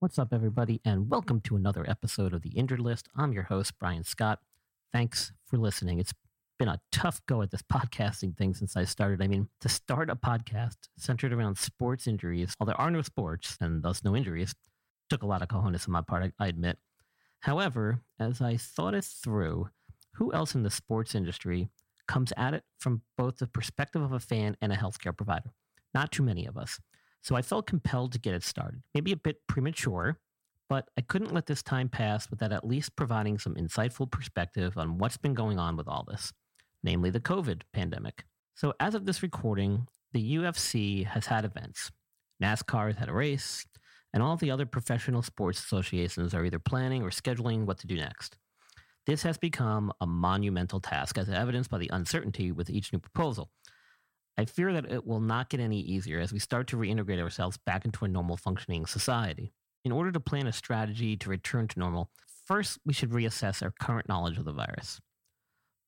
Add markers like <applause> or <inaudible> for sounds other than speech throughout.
What's up, everybody, and welcome to another episode of the Injured List. I'm your host, Brian Scott. Thanks for listening. It's been a tough go at this <laughs> podcasting thing since I started. I mean, to start a podcast centered around sports injuries, while there are no sports and thus no injuries, took a lot of cojones on my part, I, admit. However, as I thought it through, who else in the sports industry comes at it from both the perspective of a fan and a healthcare provider? Not too many of us. So I felt compelled to get it started. Maybe a bit premature, but I couldn't let this time pass without at least providing some insightful perspective on what's been going on with all this, namely the COVID pandemic. So as of this recording, the UFC has had events. NASCAR has had a race, and all the other professional sports associations are either planning or scheduling what to do next. This has become a monumental task, as evidenced by the uncertainty with each new proposal. I fear that it will not get any easier as we start to reintegrate ourselves back into a normal functioning society. In order to plan a strategy to return to normal, first we should reassess our current knowledge of the virus.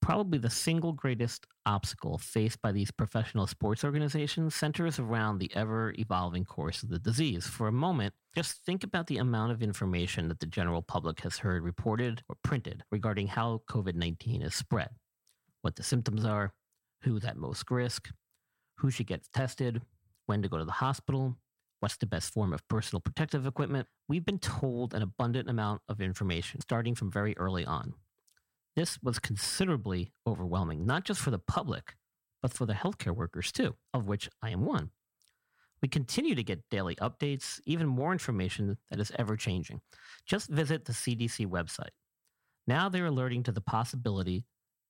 Probably the single greatest obstacle faced by these professional sports organizations centers around the ever evolving course of the disease. For a moment, just think about the amount of information that the general public has heard reported or printed regarding how COVID 19 is spread, what the symptoms are, who's at most risk, who should get tested, when to go to the hospital, what's the best form of personal protective equipment. We've been told an abundant amount of information starting from very early on. This was considerably overwhelming, not just for the public, but for the healthcare workers too, of which I am one. We continue to get daily updates, even more information that is ever changing. Just visit the CDC website. Now they're alerting to the possibility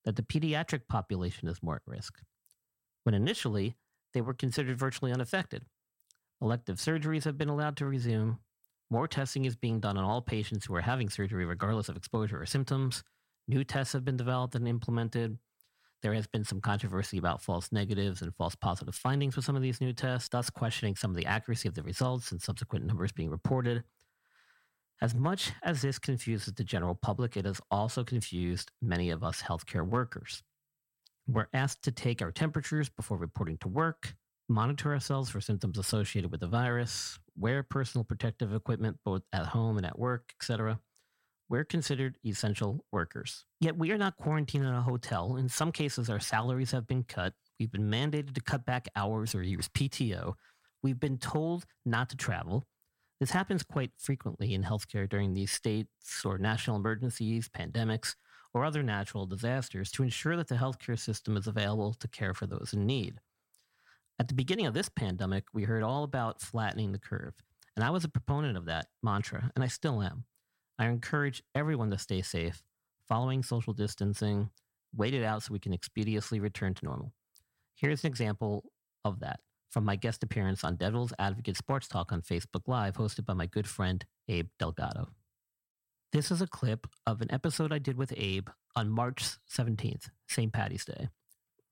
that the pediatric population is more at risk when initially they were considered virtually unaffected. Elective surgeries have been allowed to resume. More testing is being done on all patients who are having surgery, regardless of exposure or symptoms. New tests have been developed and implemented. There has been some controversy about false negatives and false positive findings with some of these new tests, thus questioning some of the accuracy of the results and subsequent numbers being reported. As much as this confuses the general public, it has also confused many of us healthcare workers. We're asked to take our temperatures before reporting to work, monitor ourselves for symptoms associated with the virus, wear personal protective equipment both at home and at work, etc. We're considered essential workers. Yet we are not quarantined in a hotel. In some cases, our salaries have been cut. We've been mandated to cut back hours or use PTO. We've been told not to travel. This happens quite frequently in healthcare during these states or national emergencies, pandemics, or other natural disasters to ensure that the healthcare system is available to care for those in need. At the beginning of this pandemic, we heard all about flattening the curve, and I was a proponent of that mantra, and I still am. I encourage everyone to stay safe, following social distancing, wait it out so we can expeditiously return to normal. Here's an example of that from my guest appearance on Devil's Advocate Sports Talk on Facebook Live, hosted by my good friend Abe Delgado. This is a clip of an episode I did with Abe on March 17th, St. Patty's Day,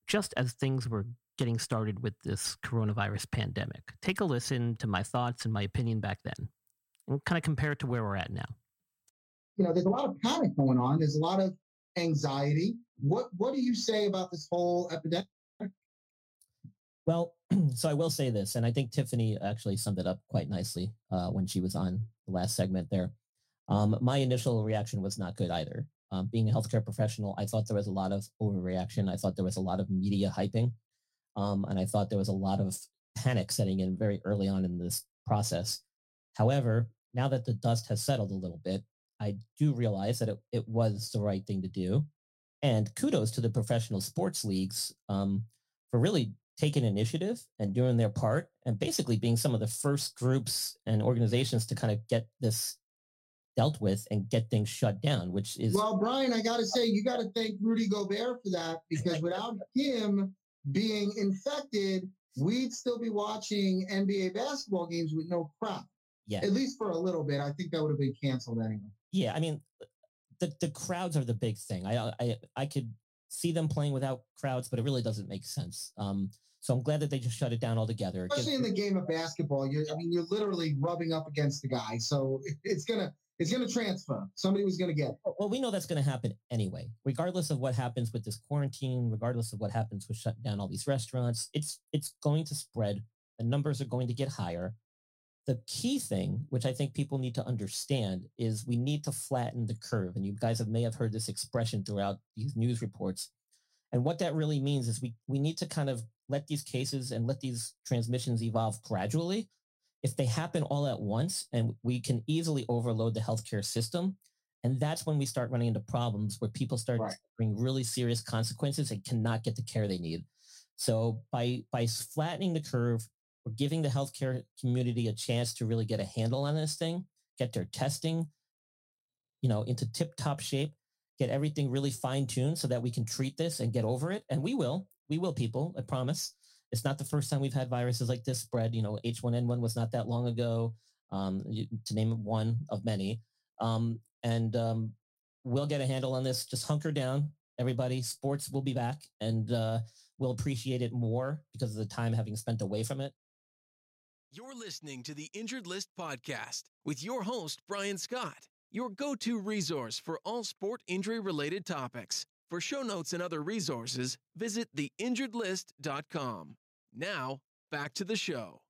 just as things were getting started with this coronavirus pandemic. Take a listen to my thoughts and my opinion back then and kind of compare it to where we're at now. You know, there's a lot of panic going on, there's a lot of anxiety. What what do you say about this whole epidemic? Well, <clears throat> so I will say this, and I think Tiffany actually summed it up quite nicely uh, when she was on the last segment there. Um, my initial reaction was not good either. Um, being a healthcare professional, I thought there was a lot of overreaction. I thought there was a lot of media hyping. Um, and I thought there was a lot of panic setting in very early on in this process. However, now that the dust has settled a little bit, I do realize that it, it was the right thing to do. And kudos to the professional sports leagues um, for really taking initiative and doing their part and basically being some of the first groups and organizations to kind of get this dealt with and get things shut down, which is well, Brian. I got to say, you got to thank Rudy Gobert for that because without him being infected, we'd still be watching NBA basketball games with no crowd. Yeah, at least for a little bit. I think that would have been canceled anyway. Yeah, I mean, the the crowds are the big thing. I I I could see them playing without crowds, but it really doesn't make sense. Um, so I'm glad that they just shut it down altogether. Especially in the game of basketball, you're I mean, you're literally rubbing up against the guy, so <laughs> it's gonna it's gonna transfer. Somebody was gonna get. It. Well, we know that's gonna happen anyway, regardless of what happens with this quarantine, regardless of what happens with shutting down all these restaurants. It's it's going to spread. The numbers are going to get higher. The key thing, which I think people need to understand, is we need to flatten the curve. And you guys have, may have heard this expression throughout these news reports. And what that really means is we, we need to kind of let these cases and let these transmissions evolve gradually. If they happen all at once and we can easily overload the healthcare system, and that's when we start running into problems where people start right. bring really serious consequences and cannot get the care they need. So by by flattening the curve, we're giving the healthcare community a chance to really get a handle on this thing, get their testing, you know, into tip top shape, get everything really fine tuned so that we can treat this and get over it. And we will, we will people, I promise. It's not the first time we've had viruses like this spread. You know, H1N1 was not that long ago, um, to name one of many. Um, and um, we'll get a handle on this. Just hunker down, everybody. Sports will be back and uh, we'll appreciate it more because of the time having spent away from it. You're listening to the Injured List podcast with your host, Brian Scott, your go to resource for all sport injury related topics. For show notes and other resources, visit theinjuredlist.com. Now, back to the show.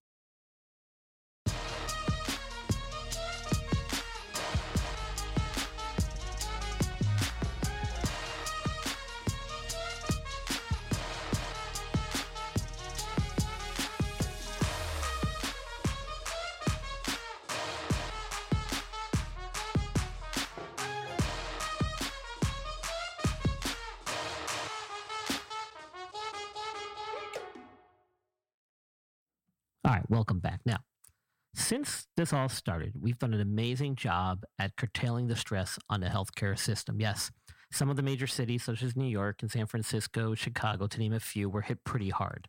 All right, welcome back. Now, since this all started, we've done an amazing job at curtailing the stress on the healthcare system. Yes, some of the major cities, such as New York and San Francisco, Chicago, to name a few, were hit pretty hard.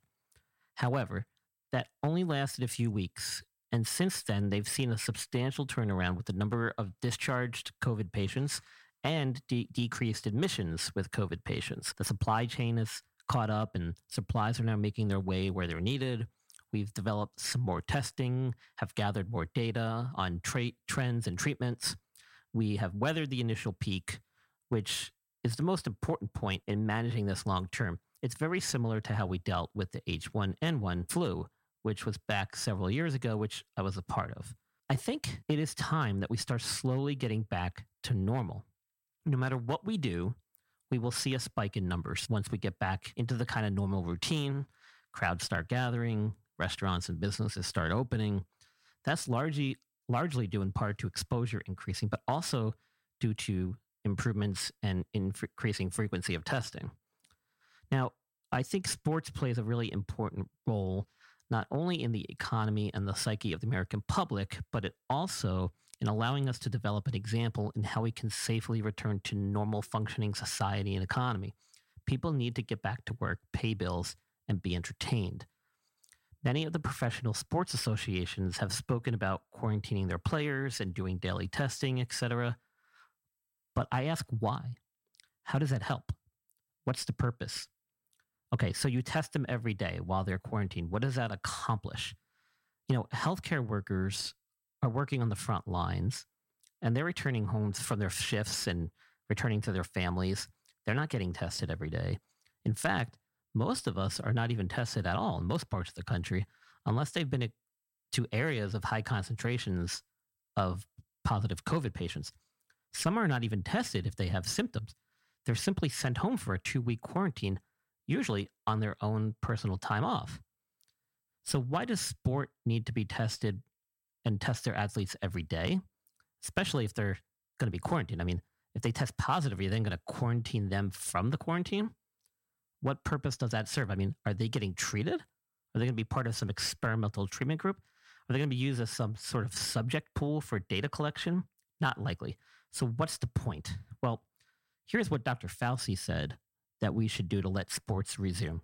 However, that only lasted a few weeks. And since then, they've seen a substantial turnaround with the number of discharged COVID patients and de- decreased admissions with COVID patients. The supply chain has caught up and supplies are now making their way where they're needed. We've developed some more testing, have gathered more data on trends and treatments. We have weathered the initial peak, which is the most important point in managing this long term. It's very similar to how we dealt with the H1N1 flu, which was back several years ago, which I was a part of. I think it is time that we start slowly getting back to normal. No matter what we do, we will see a spike in numbers once we get back into the kind of normal routine. Crowds start gathering, restaurants and businesses start opening. That's largely largely due in part to exposure increasing, but also due to improvements and increasing frequency of testing. Now, I think sports plays a really important role not only in the economy and the psyche of the American public, but it also in allowing us to develop an example in how we can safely return to normal functioning society and economy. People need to get back to work, pay bills, and be entertained. Many of the professional sports associations have spoken about quarantining their players and doing daily testing, etc. But I ask why? How does that help? What's the purpose? Okay, so you test them every day while they're quarantined. What does that accomplish? You know, healthcare workers are working on the front lines and they're returning homes from their shifts and returning to their families. They're not getting tested every day. In fact, most of us are not even tested at all in most parts of the country unless they've been to areas of high concentrations of positive COVID patients. Some are not even tested if they have symptoms. They're simply sent home for a two week quarantine, usually on their own personal time off. So, why does sport need to be tested and test their athletes every day, especially if they're going to be quarantined? I mean, if they test positive, are you then going to quarantine them from the quarantine? What purpose does that serve? I mean, are they getting treated? Are they going to be part of some experimental treatment group? Are they going to be used as some sort of subject pool for data collection? Not likely. So, what's the point? Well, here's what Dr. Fauci said that we should do to let sports resume.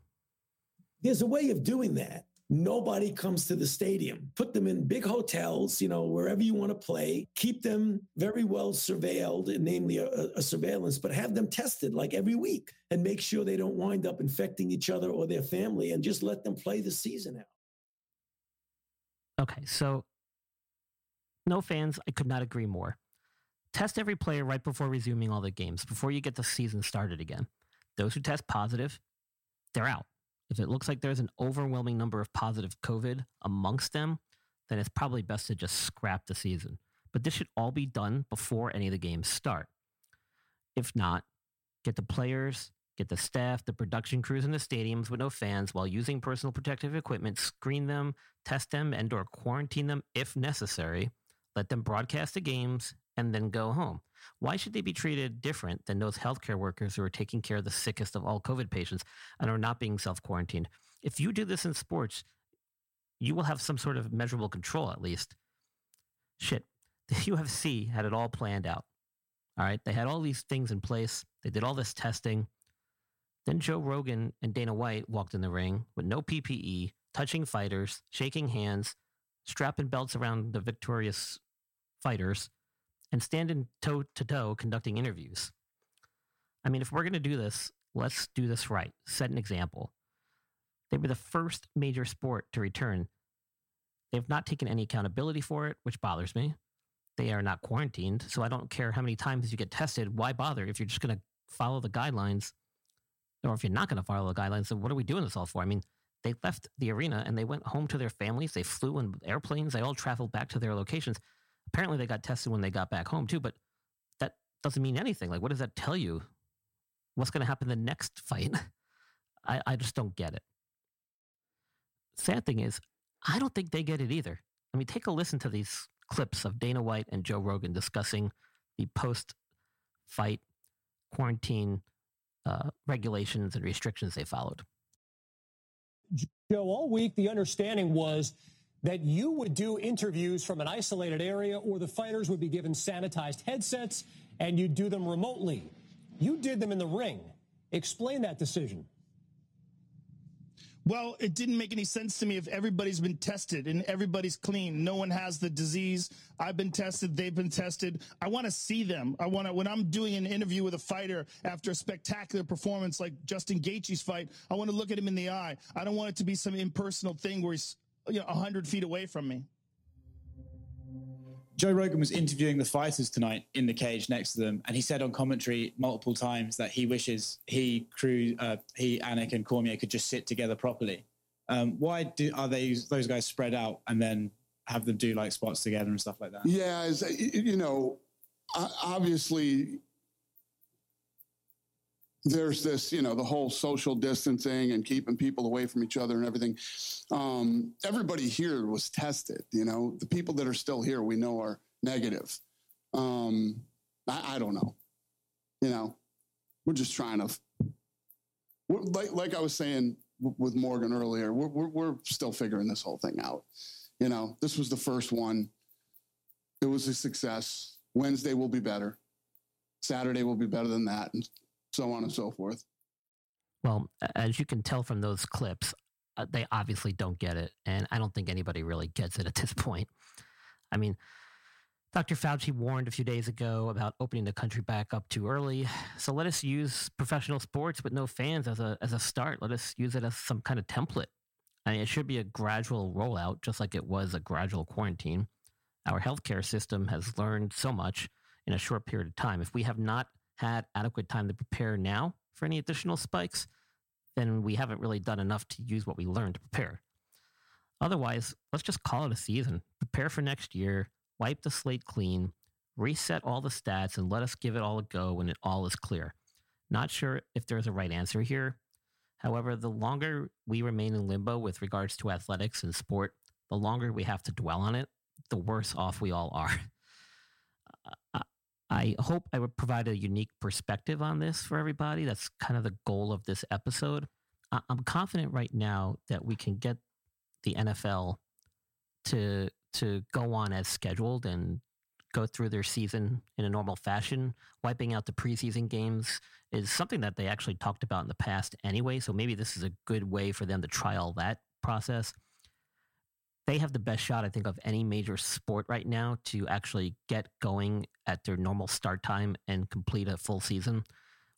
There's a way of doing that. Nobody comes to the stadium. Put them in big hotels, you know, wherever you want to play. Keep them very well surveilled, namely a, a, surveillance, but have them tested like every week and make sure they don't wind up infecting each other or their family and just let them play the season out. Okay, so no fans, I could not agree more. Test every player right before resuming all the games, before you get the season started again. Those who test positive, they're out. If it looks like there's an overwhelming number of positive COVID amongst them, then it's probably best to just scrap the season. But this should all be done before any of the games start. If not, get the players, get the staff, the production crews in the stadiums with no fans while using personal protective equipment, screen them, test them, and or quarantine them if necessary. Let them broadcast the games and then go home. Why should they be treated different than those healthcare workers who are taking care of the sickest of all COVID patients and are not being self quarantined? If you do this in sports, you will have some sort of measurable control at least. Shit, the <laughs> UFC had it all planned out. All right, they had all these things in place. They did all this testing. Then Joe Rogan and Dana White walked in the ring with no PPE, touching fighters, shaking hands, strapping belts around the victorious fighters, and stand in toe to toe conducting interviews. I mean, if we're going to do this, let's do this right. Set an example. They were the first major sport to return. They've not taken any accountability for it, which bothers me. They are not quarantined, so I don't care how many times you get tested. Why bother if you're just going to follow the guidelines? Or if you're not going to follow the guidelines, then what are we doing this all for? I mean, they left the arena and they went home to their families. They flew in airplanes. They all traveled back to their locations. Apparently, they got tested when they got back home too, but that doesn't mean anything. Like, what does that tell you? What's going to happen the next <laughs> fight? I, I just don't get it. Sad thing is, I don't think they get it either. I mean, take a listen to these clips of Dana White and Joe Rogan discussing the post fight quarantine uh, regulations and restrictions they followed. Joe, all week the understanding was that you would do interviews from an isolated area or the fighters would be given sanitized headsets and you'd do them remotely. You did them in the ring. Explain that decision. Well, it didn't make any sense to me if everybody's been tested and everybody's clean. No one has the disease. I've been tested. They've been tested. I want to see them. I want to, when I'm doing an interview with a fighter after a spectacular performance like Justin Gaethje's fight, I want to look at him in the eye. I don't want it to be some impersonal thing where he's you know, 100 feet away from me. Joe Rogan was interviewing the fighters tonight in the cage next to them, and he said on commentary multiple times that he wishes he, Crew, uh, he, Anik, and Cormier could just sit together properly. Um, why do, are they those guys spread out and then have them do like spots together and stuff like that? Yeah, you know, obviously there's this, you know, the whole social distancing and keeping people away from each other and everything. Um, everybody here was tested. You know, the people that are still here, we know are negative. Um, I, I don't know. You know, we're just trying to, like, like I was saying with Morgan earlier, we're, we're, we're still figuring this whole thing out. You know, this was the first one. It was a success. Wednesday will be better. Saturday will be better than that. And so on and so forth. Well, as you can tell from those clips, uh, they obviously don't get it. And I don't think anybody really gets it at this point. I mean, Dr. Fauci warned a few days ago about opening the country back up too early. So let us use professional sports with no fans as a, as a start. Let us use it as some kind of template. I mean, it should be a gradual rollout, just like it was a gradual quarantine. Our healthcare system has learned so much in a short period of time. If we have not had adequate time to prepare now for any additional spikes, then we haven't really done enough to use what we learned to prepare. Otherwise, let's just call it a season. Prepare for next year, wipe the slate clean, reset all the stats, and let us give it all a go when it all is clear. Not sure if there's a right answer here. However, the longer we remain in limbo with regards to athletics and sport, the longer we have to dwell on it, the worse off we all are. <laughs> I hope I would provide a unique perspective on this for everybody. That's kind of the goal of this episode. I'm confident right now that we can get the NFL to to go on as scheduled and go through their season in a normal fashion. Wiping out the preseason games is something that they actually talked about in the past anyway. So maybe this is a good way for them to try all that process. They have the best shot, I think, of any major sport right now to actually get going at their normal start time and complete a full season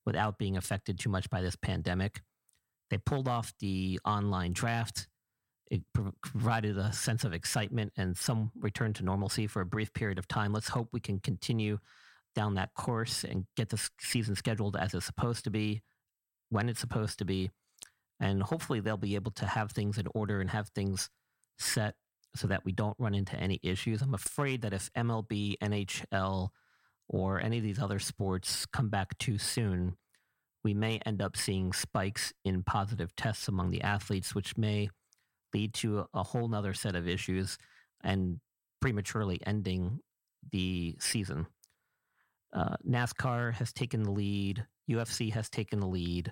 without being affected too much by this pandemic. They pulled off the online draft it provided a sense of excitement and some return to normalcy for a brief period of time. Let's hope we can continue down that course and get the season scheduled as it's supposed to be, when it's supposed to be. And hopefully they'll be able to have things in order and have things set so that we don't run into any issues. I'm afraid that if MLB, NHL, or any of these other sports come back too soon, we may end up seeing spikes in positive tests among the athletes, which may lead to a whole nother set of issues and prematurely ending the season. Uh, NASCAR has taken the lead. UFC has taken the lead.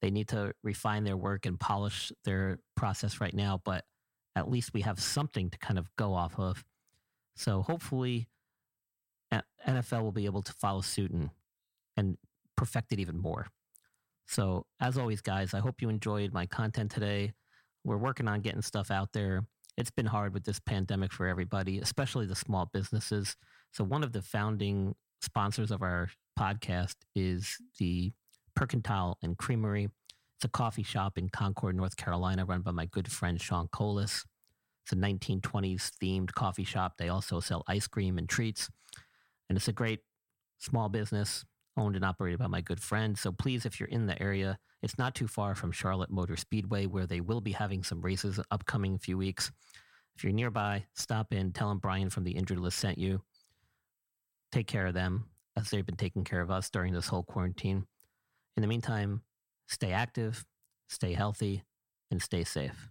They need to refine their work and polish their process right now, but at least we have something to kind of go off of. So hopefully, NFL will be able to follow suit and, and perfect it even more. So, as always, guys, I hope you enjoyed my content today. We're working on getting stuff out there. It's been hard with this pandemic for everybody, especially the small businesses. So, one of the founding sponsors of our podcast is the Percantile and Creamery. It's a coffee shop in Concord, North Carolina, run by my good friend Sean Colas. It's a 1920s themed coffee shop. They also sell ice cream and treats. And it's a great small business owned and operated by my good friend. So please, if you're in the area, it's not too far from Charlotte Motor Speedway, where they will be having some races upcoming few weeks. If you're nearby, stop in, tell them Brian from the Injured List sent you. Take care of them as they've been taking care of us during this whole quarantine. In the meantime, stay active, stay healthy, and stay safe.